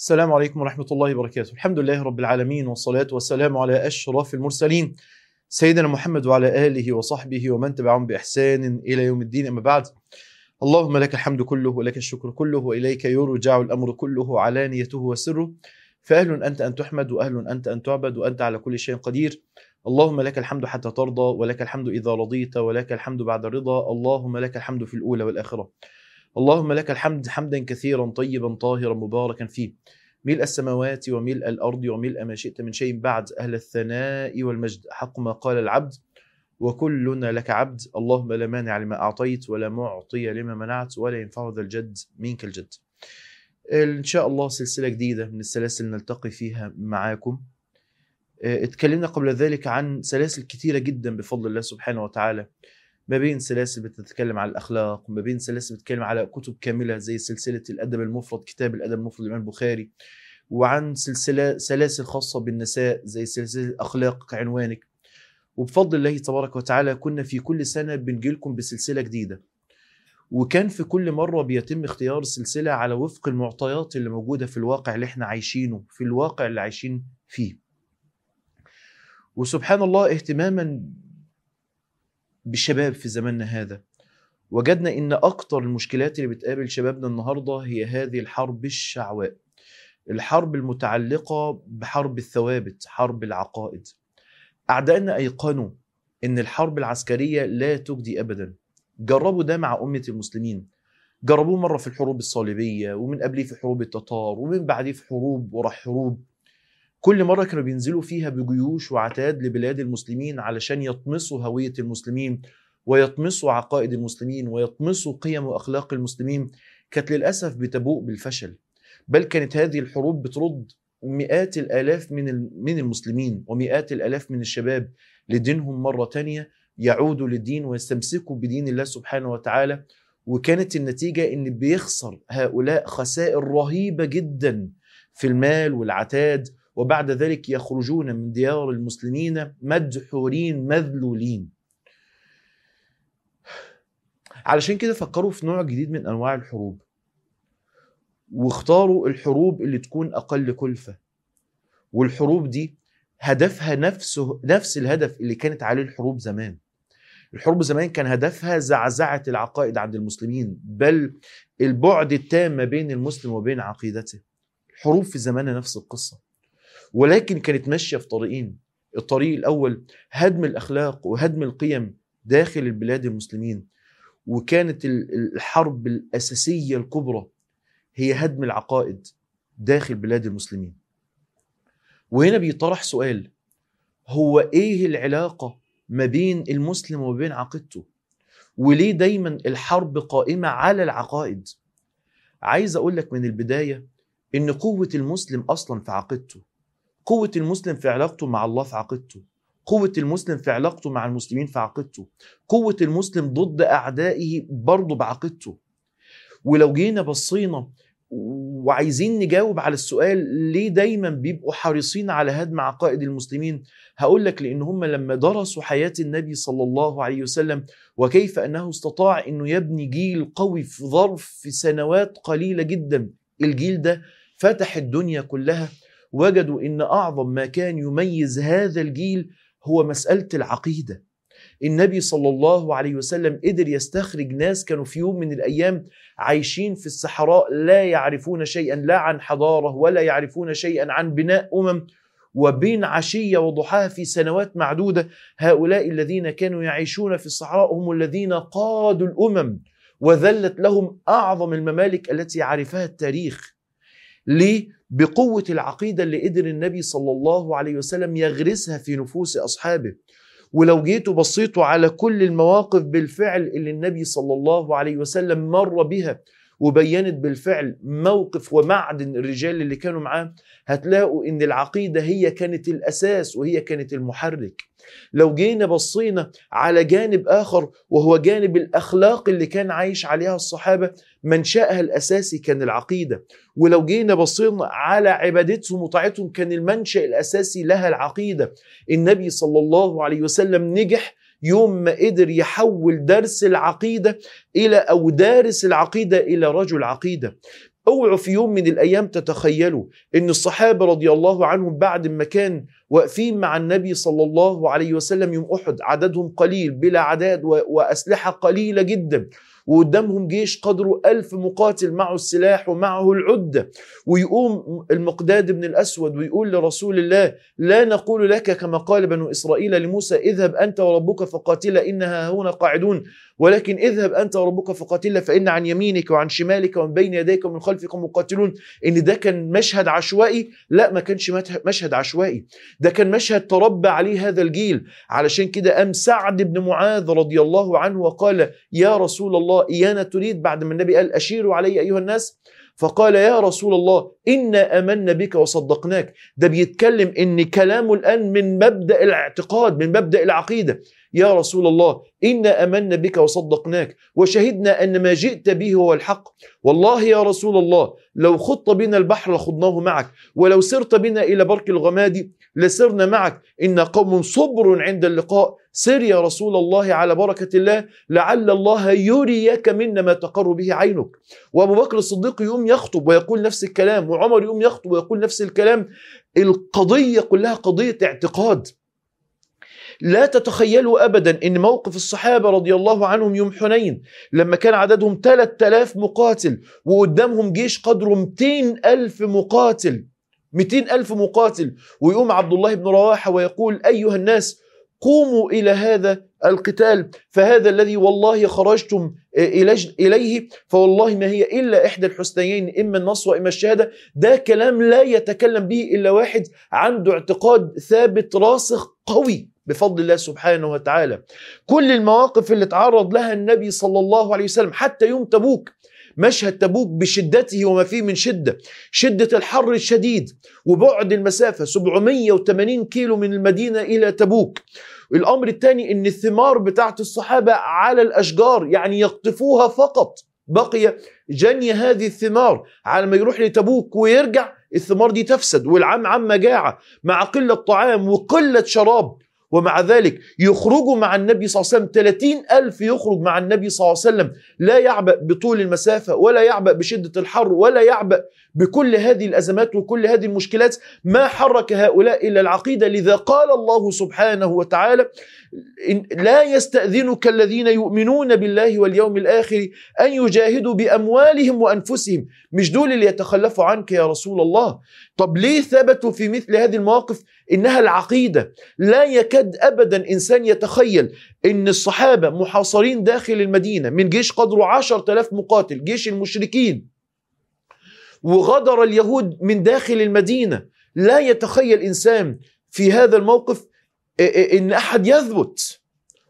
السلام عليكم ورحمة الله وبركاته. الحمد لله رب العالمين والصلاة والسلام على أشرف المرسلين. سيدنا محمد وعلى آله وصحبه ومن تبعهم بإحسان إلى يوم الدين. أما بعد اللهم لك الحمد كله ولك الشكر كله وإليك يرجع الأمر كله علانيته وسره. فأهل أنت أن تحمد وأهل أنت أن تعبد وأنت على كل شيء قدير. اللهم لك الحمد حتى ترضى ولك الحمد إذا رضيت ولك الحمد بعد الرضا. اللهم لك الحمد في الأولى والآخرة. اللهم لك الحمد حمدا كثيرا طيبا طاهرا مباركا فيه. ملء السماوات وملء الأرض وملء ما شئت من شيء بعد أهل الثناء والمجد. حق ما قال العبد وكلنا لك عبد. اللهم لا مانع لما أعطيت ولا معطي لما منعت ولا ينفع ذا الجد منك الجد. إن شاء الله سلسلة جديدة من السلاسل نلتقي فيها معاكم. اتكلمنا قبل ذلك عن سلاسل كثيرة جدا بفضل الله سبحانه وتعالى. ما بين سلاسل بتتكلم على الأخلاق ما بين سلاسل بتتكلم على كتب كاملة زي سلسلة الأدب المفرد كتاب الأدب المفرد للإمام البخاري وعن سلسلة سلاسل خاصة بالنساء زي سلسلة الأخلاق كعنوانك. وبفضل الله تبارك وتعالى كنا في كل سنة بنجيلكم بسلسلة جديدة. وكان في كل مرة بيتم اختيار السلسلة على وفق المعطيات اللي موجودة في الواقع اللي إحنا عايشينه في الواقع اللي عايشين فيه. وسبحان الله اهتماما بالشباب في زماننا هذا. وجدنا إن أكتر المشكلات اللي بتقابل شبابنا النهارده هي هذه الحرب الشعواء. الحرب المتعلقة بحرب الثوابت حرب العقائد. أعدائنا أيقنوا إن الحرب العسكرية لا تجدي ابدا. جربوا ده مع أمة المسلمين. جربوه مرة في الحروب الصليبية ومن قبليه في حروب التتار ومن بعديه في حروب ورا حروب. كل مرة كانوا بينزلوا فيها بجيوش وعتاد لبلاد المسلمين علشان يطمسوا هوية المسلمين ويطمسوا عقائد المسلمين ويطمسوا قيم وأخلاق المسلمين كانت للأسف بتبوء بالفشل. بل كانت هذه الحروب بترد مئات الآلاف من من المسلمين ومئات الآلاف من الشباب لدينهم مرة تانية يعودوا للدين ويستمسكوا بدين الله سبحانه وتعالى. وكانت النتيجة إن بيخسر هؤلاء خسائر رهيبة جدا في المال والعتاد وبعد ذلك يخرجون من ديار المسلمين مدحورين مذلولين. علشان كده فكروا في نوع جديد من أنواع الحروب. واختاروا الحروب اللي تكون أقل كلفة. والحروب دي هدفها نفسه نفس الهدف اللي كانت عليه الحروب زمان. الحروب زمان كان هدفها زعزعة العقائد عند المسلمين بل البعد التام ما بين المسلم وبين عقيدته. الحروب في زماننا نفس القصة. ولكن كانت ماشية في طريقين. الطريق الأول هدم الأخلاق وهدم القيم داخل البلاد المسلمين وكانت الحرب الأساسية الكبرى هي هدم العقائد داخل بلاد المسلمين. وهنا بيطرح سؤال هو إيه العلاقة ما بين المسلم وما بين عقيدته؟ وليه دايما الحرب قائمة على العقائد؟ عايز أقول لك من البداية إن قوة المسلم أصلا في عقيدته. قوة المسلم في علاقته مع الله في عقيدته. قوة المسلم في علاقته مع المسلمين في عقيدته. قوة المسلم ضد أعدائه برضه بعقيدته. ولو جينا بصينا وعايزين نجاوب على السؤال ليه دايما بيبقوا حريصين على هدم عقائد المسلمين هقول لك لأن هم لما درسوا حياة النبي صلى الله عليه وسلم وكيف أنه استطاع إنه يبني جيل قوي في ظرف سنوات قليلة جدا الجيل ده فتح الدنيا كلها وجدوا إن أعظم ما كان يميز هذا الجيل هو مسألة العقيدة. النبي صلى الله عليه وسلم قدر يستخرج ناس كانوا في يوم من الأيام عايشين في الصحراء لا يعرفون شيئا لا عن حضارة ولا يعرفون شيئا عن بناء أمم. وبين عشية وضحاها في سنوات معدودة هؤلاء الذين كانوا يعيشون في الصحراء هم الذين قادوا الأمم وذلت لهم أعظم الممالك التي عرفها التاريخ. ليه؟ بقوة العقيدة اللي قدر النبي صلى الله عليه وسلم يغرسها في نفوس أصحابه ولو جيتوا بصيتوا على كل المواقف بالفعل اللي النبي صلى الله عليه وسلم مر بها وبينت بالفعل موقف ومعدن الرجال اللي كانوا معاه هتلاقوا إن العقيدة هي كانت الأساس وهي كانت المحرك. لو جينا بصينا على جانب آخر وهو جانب الأخلاق اللي كان عايش عليها الصحابة منشأها الأساسي كان العقيدة. ولو جينا بصينا على عبادتهم وطاعتهم كان المنشأ الأساسي لها العقيدة. النبي صلى الله عليه وسلم نجح يوم ما قدر يحول درس العقيدة إلى أو دارس العقيدة إلى رجل عقيدة. أوعوا في يوم من الأيام تتخيلوا إن الصحابة رضي الله عنهم بعد ما كان واقفين مع النبي صلى الله عليه وسلم يوم أحد عددهم قليل بلا عداد وأسلحة قليلة جدا. وقدامهم جيش قدره ألف مقاتل معه السلاح ومعه العدة ويقوم المقداد بن الأسود ويقول لرسول الله لا نقول لك كما قال بنو إسرائيل لموسى اذهب أنت وربك فقاتلا إنها هنا قاعدون. ولكن اذهب أنت وربك فقاتلا فإن عن يمينك وعن شمالك ومن بين يديك ومن خلفك مقاتلون. إن ده كان مشهد عشوائي لا ما كانش مشهد عشوائي. ده كان مشهد تربى عليه هذا الجيل. علشان كده قام سعد بن معاذ رضي الله عنه وقال يا رسول الله إيانا تريد بعد ما النبي قال أشيروا علي أيها الناس؟ فقال يا رسول الله إنا أمنا بك وصدقناك. ده بيتكلم إن كلامه الآن من مبدأ الاعتقاد من مبدأ العقيدة. يا رسول الله إنا أمنا بك وصدقناك وشهدنا أن ما جئت به هو الحق. والله يا رسول الله لو خط بنا البحر لخضناه معك ولو سرت بنا إلى برك الغماد لسرنا معك. إن قوم صبر عند اللقاء. سر يا رسول الله على بركة الله لعل الله يريك منا ما تقر به عينك. وأبو بكر الصديق يقوم يخطب ويقول نفس الكلام وعمر يقوم يخطب ويقول نفس الكلام. القضية كلها قضية اعتقاد. لا تتخيلوا أبدا أن موقف الصحابة رضي الله عنهم يوم حنين لما كان عددهم 3000 مقاتل وقدامهم جيش قدره 200 ألف مقاتل 200 ألف مقاتل ويقوم عبد الله بن رواحة ويقول أيها الناس قوموا إلى هذا القتال فهذا الذي والله خرجتم إليه فوالله ما هي إلا إحدى الحسنيين إما النصر وإما الشهادة. ده كلام لا يتكلم به إلا واحد عنده اعتقاد ثابت راسخ قوي بفضل الله سبحانه وتعالى. كل المواقف اللي تعرض لها النبي صلى الله عليه وسلم حتى يوم تبوك مشهد تبوك بشدته وما فيه من شدة. شدة الحر الشديد وبعد المسافة 780 كيلو من المدينة إلى تبوك. الأمر الثاني أن الثمار بتاعت الصحابة على الأشجار يعني يقطفوها فقط. بقي جني هذه الثمار. على ما يروح لتبوك ويرجع الثمار دي تفسد والعام عام مجاعة مع قلة طعام وقلة شراب. ومع ذلك يخرجوا مع النبي صلى الله عليه وسلم 30 ألف يخرج مع النبي صلى الله عليه وسلم. لا يعبأ بطول المسافة ولا يعبأ بشدة الحر ولا يعبأ بكل هذه الأزمات وكل هذه المشكلات. ما حرك هؤلاء إلا العقيدة. لذا قال الله سبحانه وتعالى لا يستأذنك الذين يؤمنون بالله واليوم الآخر أن يجاهدوا بأموالهم وأنفسهم. مش دول اللي يتخلفوا عنك يا رسول الله؟ طب ليه ثبتوا في مثل هذه المواقف؟ إنها العقيدة. لا يكاد أبدا إنسان يتخيل إن الصحابة محاصرين داخل المدينة من جيش قدره عشر تلاف مقاتل جيش المشركين وغدر اليهود من داخل المدينة. لا يتخيل إنسان في هذا الموقف إن أحد يثبت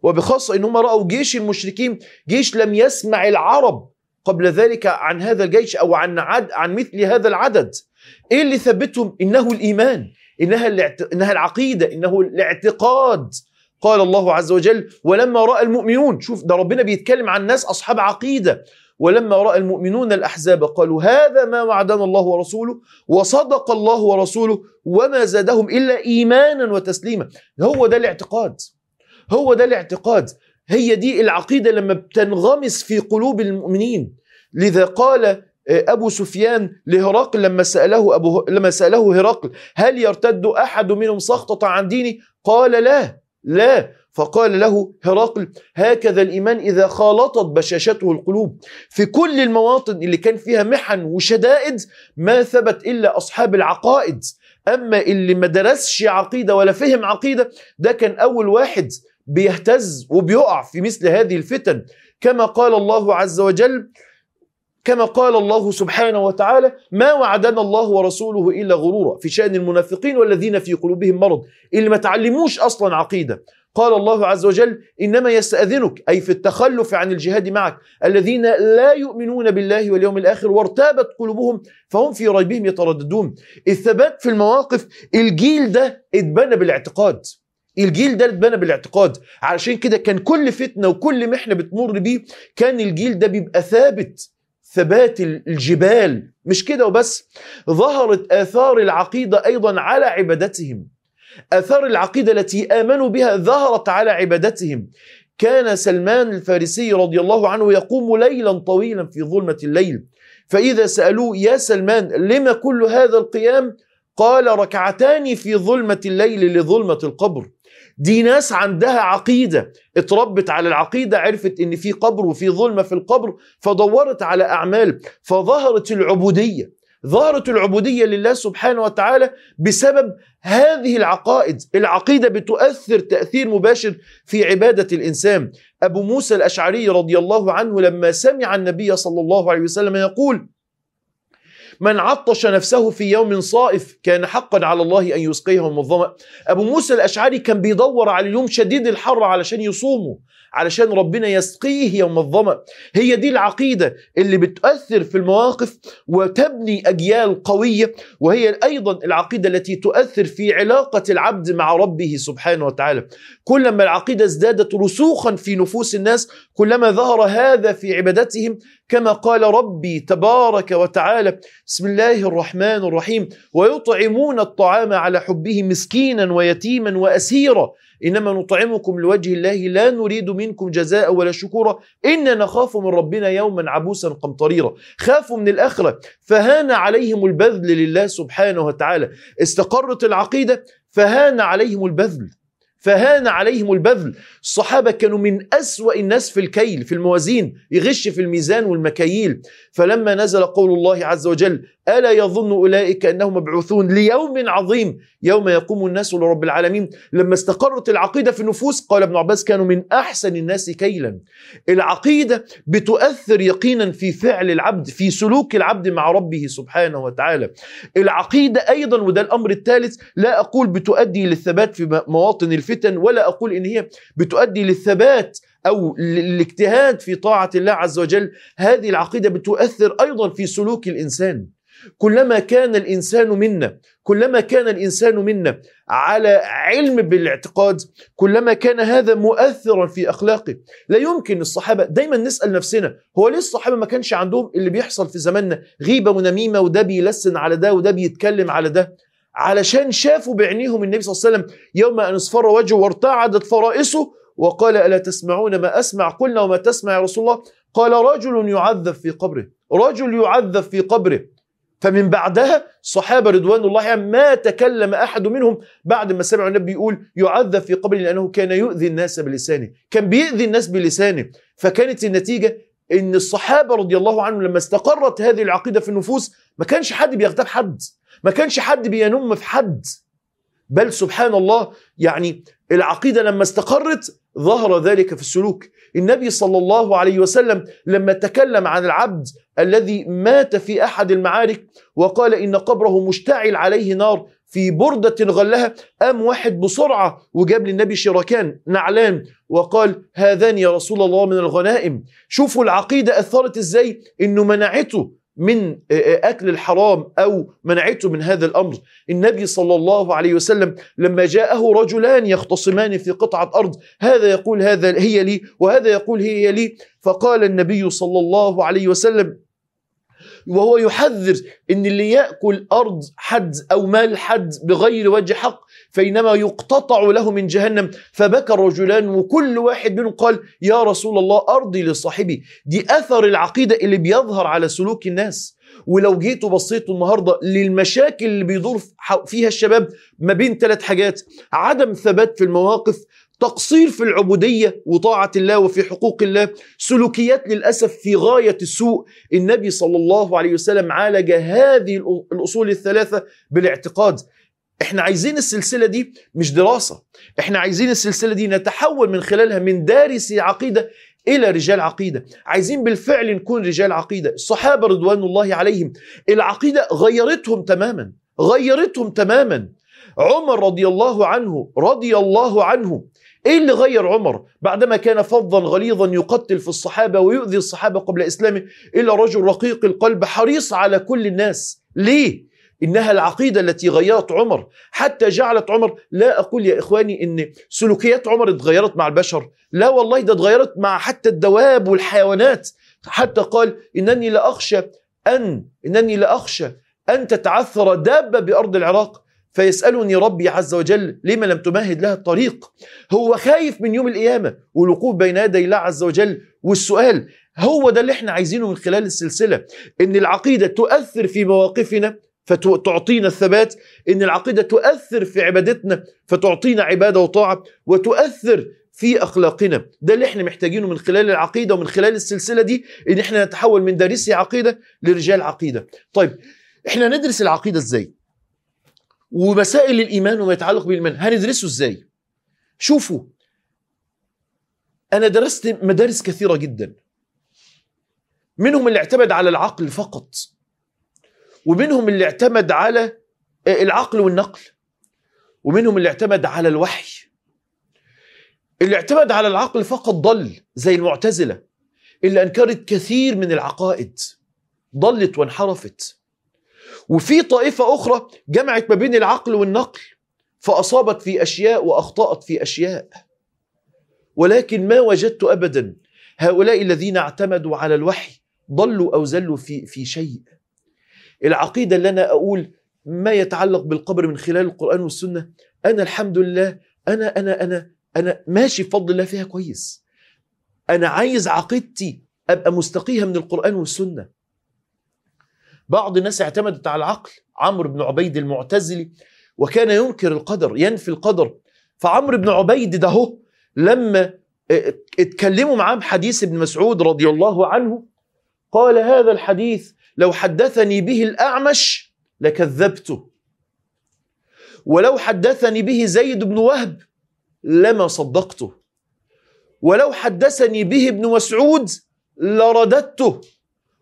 وبخاصة إن هم رأوا جيش المشركين جيش لم يسمع العرب قبل ذلك عن هذا الجيش أو عن عد عن مثل هذا العدد. إيه اللي ثبتهم؟ إنه الإيمان إنها, الاعت... إنها العقيدة إنه الاعتقاد. قال الله عز وجل ولما رأى المؤمنون شوف ده ربنا بيتكلم عن ناس أصحاب عقيدة. ولما رأى المؤمنون الأحزاب قالوا هذا ما وعدنا الله ورسوله وصدق الله ورسوله وما زادهم إلا إيمانا وتسليما. هو ده الاعتقاد. هو ده الاعتقاد. هي دي العقيدة لما بتنغمس في قلوب المؤمنين. لذا قال أبو سفيان لهرقل لما سأله أبو لما سأله هرقل هل يرتد أحد منهم سخطة عن ديني قال لا لا. فقال له هرقل هكذا الإيمان إذا خالطت بشاشته القلوب. في كل المواطن اللي كان فيها محن وشدائد ما ثبت إلا أصحاب العقائد. أما اللي ما درسش عقيدة ولا فهم عقيدة ده كان أول واحد بيهتز وبيقع في مثل هذه الفتن. كما قال الله عز وجل كما قال الله سبحانه وتعالى ما وعدنا الله ورسوله إلا غرورا. في شأن المنافقين والذين في قلوبهم مرض. اللي ما تعلموش أصلا عقيدة. قال الله عز وجل إنما يستأذنك أي في التخلف عن الجهاد معك الذين لا يؤمنون بالله واليوم الآخر وارتابت قلوبهم فهم في ريبهم يترددون. الثبات في المواقف الجيل ده اتبنى بالاعتقاد. الجيل ده اتبنى بالاعتقاد. علشان كده كان كل فتنة وكل محنة بتمر بيه كان الجيل ده بيبقى ثابت. ثبات الجبال. مش كده وبس. ظهرت آثار العقيدة أيضا على عبادتهم. آثار العقيدة التي آمنوا بها ظهرت على عبادتهم. كان سلمان الفارسي رضي الله عنه يقوم ليلا طويلا في ظلمة الليل. فإذا سألوه يا سلمان لما كل هذا القيام؟ قال ركعتان في ظلمة الليل لظلمة القبر. دي ناس عندها عقيدة. اتربت على العقيدة عرفت إن في قبر وفي ظلمة في القبر فدورت على أعمال فظهرت العبودية. ظهرت العبودية لله سبحانه وتعالى بسبب هذه العقائد. العقيدة بتؤثر تأثير مباشر في عبادة الإنسان. أبو موسى الأشعري رضي الله عنه لما سمع النبي صلى الله عليه وسلم يقول من عطش نفسه في يوم صائف كان حقا على الله أن يسقيه من الظمأ. أبو موسى الأشعري كان بيدور على اليوم شديد الحر علشان يصومه. علشان ربنا يسقيه يوم الظمأ. هي دي العقيدة اللي بتؤثر في المواقف وتبني أجيال قوية وهي أيضا العقيدة التي تؤثر في علاقة العبد مع ربه سبحانه وتعالى. كلما العقيدة ازدادت رسوخا في نفوس الناس كلما ظهر هذا في عبادتهم كما قال ربي تبارك وتعالى بسم الله الرحمن الرحيم ويطعمون الطعام على حبه مسكينا ويتيما وأسيرا. إنما نطعمكم لوجه الله لا نريد منكم جزاء ولا شكورا. إنا نخاف من ربنا يوما عبوسا قمطريرا. خافوا من الآخرة فهان عليهم البذل لله سبحانه وتعالى. استقرت العقيدة فهان عليهم البذل. فهان عليهم البذل. الصحابة كانوا من أسوأ الناس في الكيل في الموازين يغش في الميزان والمكاييل. فلما نزل قول الله عز وجل ألا يظن أولئك أنهم مبعوثون ليوم عظيم يوم يقوم الناس لرب العالمين. لما استقرت العقيدة في النفوس قال ابن عباس كانوا من أحسن الناس كيلا. العقيدة بتؤثر يقينا في فعل العبد في سلوك العبد مع ربه سبحانه وتعالى. العقيدة أيضا وده الأمر الثالث لا أقول بتؤدي للثبات في مواطن الفتن ولا أقول إن هي بتؤدي للثبات أو الاجتهاد في طاعة الله عز وجل. هذه العقيدة بتؤثر أيضا في سلوك الإنسان. كلما كان الإنسان منا كلما كان الإنسان منا على علم بالاعتقاد كلما كان هذا مؤثرا في أخلاقه. لا يمكن الصحابه دايما نسأل نفسنا هو ليه الصحابة ما كانش عندهم اللي بيحصل في زماننا؟ غيبة ونميمة وده بيلسن على ده وده بيتكلم على ده. علشان شافوا بعينيهم النبي صلى الله عليه وسلم يوم أن اصفر وجهه وارتعدت فرائسه وقال ألا تسمعون ما أسمع؟ قلنا وما تسمع يا رسول الله؟ قال رجل يعذب في قبره رجل يعذب في قبره. فمن بعدها الصحابة رضوان الله عليهم ما تكلم أحد منهم بعد ما سمعوا النبي يقول يعذب في قبره لأنه كان يؤذي الناس بلسانه. كان بيؤذي الناس بلسانه. فكانت النتيجة إن الصحابة رضي الله عنهم لما استقرت هذه العقيدة في النفوس ما كانش حد بيغتاب حد. ما كانش حد بينم في حد. بل سبحان الله يعني العقيدة لما استقرت ظهر ذلك في السلوك. النبي صلى الله عليه وسلم لما تكلم عن العبد الذي مات في أحد المعارك وقال إن قبره مشتعل عليه نار في بردة غلها قام واحد بسرعة وجاب للنبي شراكان نعلان وقال هذان يا رسول الله من الغنائم. شوفوا العقيدة أثرت إزاي؟ إنه منعته من أكل الحرام أو منعته من هذا الأمر. النبي صلى الله عليه وسلم لما جاءه رجلان يختصمان في قطعة أرض هذا يقول هذا هي لي وهذا يقول هي لي. فقال النبي صلى الله عليه وسلم وهو يحذر إن اللي يأكل أرض حد أو مال حد بغير وجه حق فإنما يقتطع له من جهنم. فبكى الرجلان وكل واحد منهم قال يا رسول الله أرضي لصاحبي. دي أثر العقيدة اللي بيظهر على سلوك الناس. ولو جيتوا بصيتوا النهارده للمشاكل اللي بيدور فيها الشباب ما بين ثلاث حاجات عدم ثبات في المواقف تقصير في العبودية وطاعة الله وفي حقوق الله. سلوكيات للأسف في غاية السوء. النبي صلى الله عليه وسلم عالج هذه الأصول الثلاثة بالاعتقاد. إحنا عايزين السلسلة دي مش دراسة. إحنا عايزين السلسلة دي نتحول من خلالها من دارس عقيده إلى رجال عقيدة. عايزين بالفعل نكون رجال عقيدة. الصحابة رضوان الله عليهم العقيدة غيرتهم تماما. غيرتهم تماما. عمر رضي الله عنه رضي الله عنه إيه اللي غير عمر؟ بعدما كان فظا غليظا يقتل في الصحابة ويؤذي الصحابة قبل إسلامه إلا رجل رقيق القلب حريص على كل الناس. ليه؟ إنها العقيدة التي غيرت عمر. حتى جعلت عمر لا أقول يا إخواني إن سلوكيات عمر اتغيرت مع البشر. لا والله ده اتغيرت مع حتى الدواب والحيوانات. حتى قال إنني لأخشى أن إنني لأخشى أن تتعثر دابة بأرض العراق. فيسألني ربي عز وجل لما لم تمهد لها الطريق. هو خايف من يوم القيامة والوقوف بين يدي الله عز وجل والسؤال هو ده اللي إحنا عايزينه من خلال السلسلة إن العقيدة تؤثر في مواقفنا فتعطينا الثبات إن العقيدة تؤثر في عبادتنا فتعطينا عبادة وطاعة وتؤثر في أخلاقنا. ده اللي إحنا محتاجينه من خلال العقيدة ومن خلال السلسلة دي إن إحنا نتحول من دارسي عقيدة لرجال عقيدة. طيب إحنا ندرس العقيدة إزاي؟ ومسائل الإيمان وما يتعلق بالإيمان. هندرسه إزاي؟ شوفوا أنا درست مدارس كثيرة جدا. منهم اللي اعتمد على العقل فقط ومنهم اللي اعتمد على العقل والنقل ومنهم اللي اعتمد على الوحي. اللي اعتمد على العقل فقط ضل زي المعتزلة اللي أنكرت كثير من العقائد. ضلت وانحرفت. وفي طائفة أخرى جمعت ما بين العقل والنقل فأصابت في أشياء وأخطأت في أشياء. ولكن ما وجدت ابدا. هؤلاء الذين اعتمدوا على الوحي ضلوا أو زلوا في في شيء. العقيدة اللي أنا أقول ما يتعلق بالقبر من خلال القرآن والسنة أنا الحمد لله أنا أنا أنا أنا ماشي بفضل الله فيها كويس. أنا عايز عقيدتي أبقى مستقيها من القرآن والسنة. بعض الناس اعتمدت على العقل عمرو بن عبيد المعتزلي وكان ينكر القدر ينفي القدر. فعمرو بن عبيد ده هو لما اتكلموا معاه بحديث ابن مسعود رضي الله عنه قال هذا الحديث لو حدثني به الأعمش لكذبته. ولو حدثني به زيد بن وهب لما صدقته. ولو حدثني به ابن مسعود لرددته.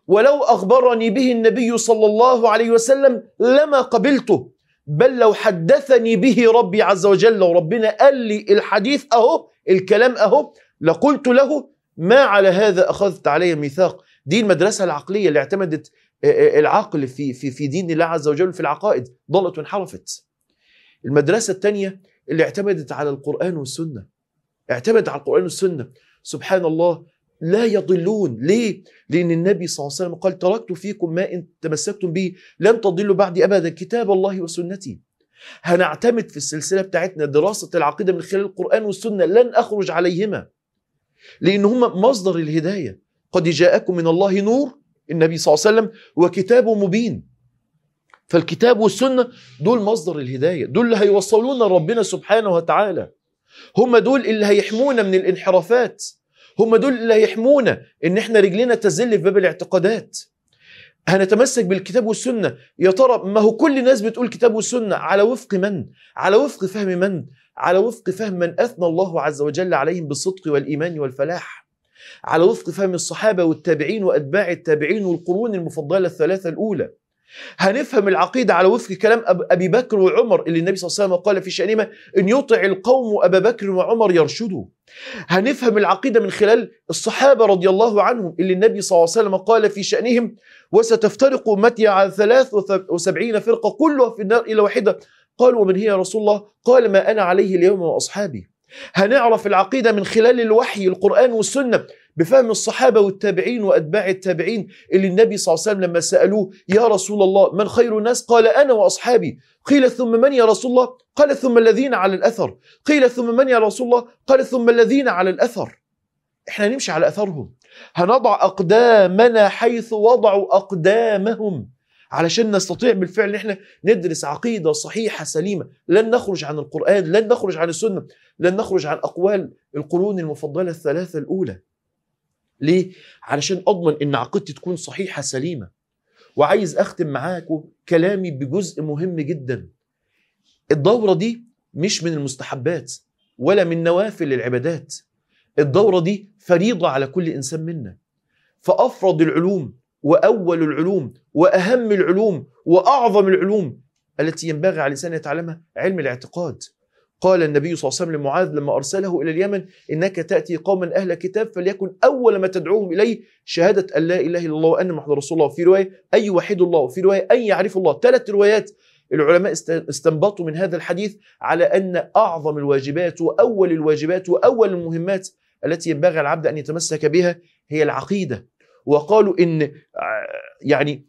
ولو أخبرني به النبي صلى الله عليه وسلم لما قبلته بل لو حدثني به ربي عز وجل وربنا قال لي الحديث أهو الكلام أهو لقلت له ما على هذا أخذت علي ميثاق. دي المدرسة العقلية اللي اعتمدت العقل في في في دين الله عز وجل في العقائد ضلت وانحرفت. المدرسة الثانية اللي اعتمدت على القرآن والسنة اعتمدت على القرآن والسنة. سبحان الله لا يضلون. ليه؟ لأن النبي صلى الله عليه وسلم قال تركت فيكم ما إن تمسكتم به لن تضلوا بعدي أبدا. كتاب الله وسنتي. هنعتمد في السلسلة بتاعتنا دراسة العقيدة من خلال القرآن والسنة. لن أخرج عليهما. لأن هما مصدر الهداية. قد جاءكم من الله نور النبي صلى الله عليه وسلم وكتاب مبين. فالكتاب والسنة دول مصدر الهداية. دول اللي هيوصلونا ربنا سبحانه وتعالى. هم دول اللي هيحمونا من الانحرافات. هم دول اللي هيحمونا إن إحنا رجلنا تزل في باب الاعتقادات. هنتمسك بالكتاب والسنة. يا ترى ما هو كل الناس بتقول كتاب والسنة؟ على وفق من؟ على وفق فهم من؟ على وفق فهم من أثنى الله عز وجل عليهم بالصدق والإيمان والفلاح. على وفق فهم الصحابة والتابعين وأتباع التابعين والقرون المفضلة الثلاثة الأولى. هنفهم العقيدة على وفق كلام أبي بكر وعمر اللي النبي صلى الله عليه وسلم قال في شأنهما إن يطع القوم أبا بكر وعمر يرشدوا هنفهم العقيدة من خلال الصحابة رضي الله عنهم اللي النبي صلى الله عليه وسلم قال في شأنهم وستفترق أمتي على ثلاث وسبعين فرقة كلها في النار إلى واحدة قال ومن هي يا رسول الله؟ قال ما أنا عليه اليوم وأصحابي هنعرف العقيدة من خلال الوحي القرآن والسنة بفهم الصحابة والتابعين وأتباع التابعين اللي النبي صلى الله عليه وسلم لما سألوه يا رسول الله من خير الناس؟ قال أنا وأصحابي. قيل ثم من يا رسول الله؟ قال ثم الذين على الأثر. قيل ثم من يا رسول الله؟ قال ثم الذين على الأثر. إحنا نمشي على أثرهم. هنضع أقدامنا حيث وضعوا أقدامهم. علشان نستطيع بالفعل إن إحنا ندرس عقيدة صحيحة سليمة. لن نخرج عن القرآن لن نخرج عن السنة لن نخرج عن أقوال القرون المفضلة الثلاثة الأولى. ليه؟ علشان أضمن إن عقيدتي تكون صحيحة سليمة. وعايز أختم معاكم كلامي بجزء مهم جدا. الدورة دي مش من المستحبات ولا من نوافل العبادات. الدورة دي فريضة على كل إنسان منا. فأفرض العلوم وأول العلوم وأهم العلوم وأعظم العلوم التي ينبغي على الإنسان يتعلمها علم الاعتقاد. قال النبي صلى الله عليه وسلم لمعاذ لما أرسله إلى اليمن إنك تأتي قوما أهل كتاب فليكن أول ما تدعوهم إليه شهادة أن لا إله إلا الله وأن محمد رسول الله. وفي رواية ان يوحدوا الله؟ وفي رواية ان يعرفوا الله؟ ثلاث روايات. العلماء استنبطوا من هذا الحديث على أن أعظم الواجبات وأول الواجبات وأول المهمات التي ينبغي على العبد أن يتمسك بها هي العقيدة. وقالوا إن يعني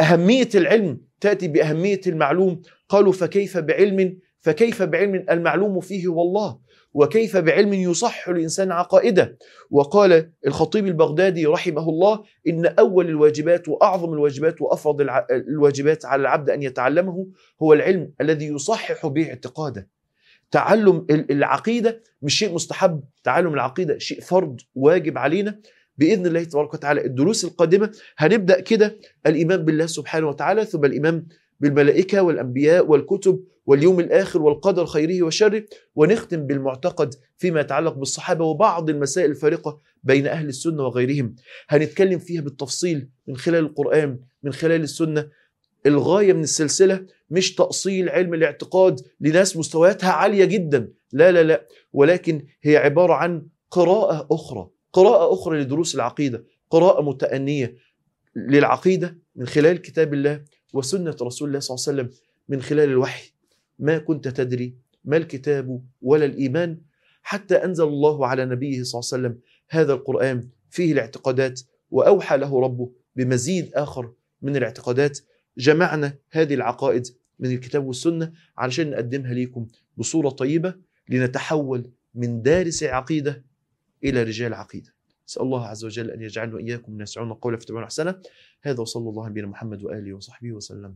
أهمية العلم تأتي بأهمية المعلوم. قالوا فكيف بعلم فكيف بعلم المعلوم فيه هو الله وكيف بعلم يصح الإنسان عقائده؟ وقال الخطيب البغدادي رحمه الله إن أول الواجبات وأعظم الواجبات وأفرض الع- الواجبات على العبد أن يتعلمه هو العلم الذي يصحح به اعتقاده. تعلم ال- العقيدة مش شيء مستحب تعلم العقيدة شيء فرض واجب علينا. بإذن الله تبارك وتعالى. الدروس القادمة هنبدأ كده الإيمان بالله سبحانه وتعالى ثم الإيمان بالملائكة والأنبياء والكتب واليوم الآخر والقدر خيره وشره ونختم بالمعتقد فيما يتعلق بالصحابة وبعض المسائل الفارقة بين أهل السنة وغيرهم. هنتكلم فيها بالتفصيل من خلال القرآن من خلال السنة. الغاية من السلسلة مش تأصيل علم الاعتقاد لناس مستوياتها عالية جدا لا لا لا ولكن هي عبارة عن قراءة أخرى. قراءة أخرى لدروس العقيدة قراءة متأنية للعقيدة من خلال كتاب الله وسنة رسول الله صلى الله عليه وسلم من خلال الوحي. ما كنت تدري ما الكتاب ولا الإيمان حتى أنزل الله على نبيه صلى الله عليه وسلم هذا القرآن فيه الاعتقادات وأوحى له ربه بمزيد آخر من الاعتقادات. جمعنا هذه العقائد من الكتاب والسنة علشان نقدمها ليكم بصورة طيبة لنتحول من دارس عقيدة إلى رجال عقيدة نسأل الله عز وجل أن يجعلنا إياكم من يسعون قولا فتبعون أحسنه هذا وصلى الله على نبينا محمد وآله وصحبه وسلم.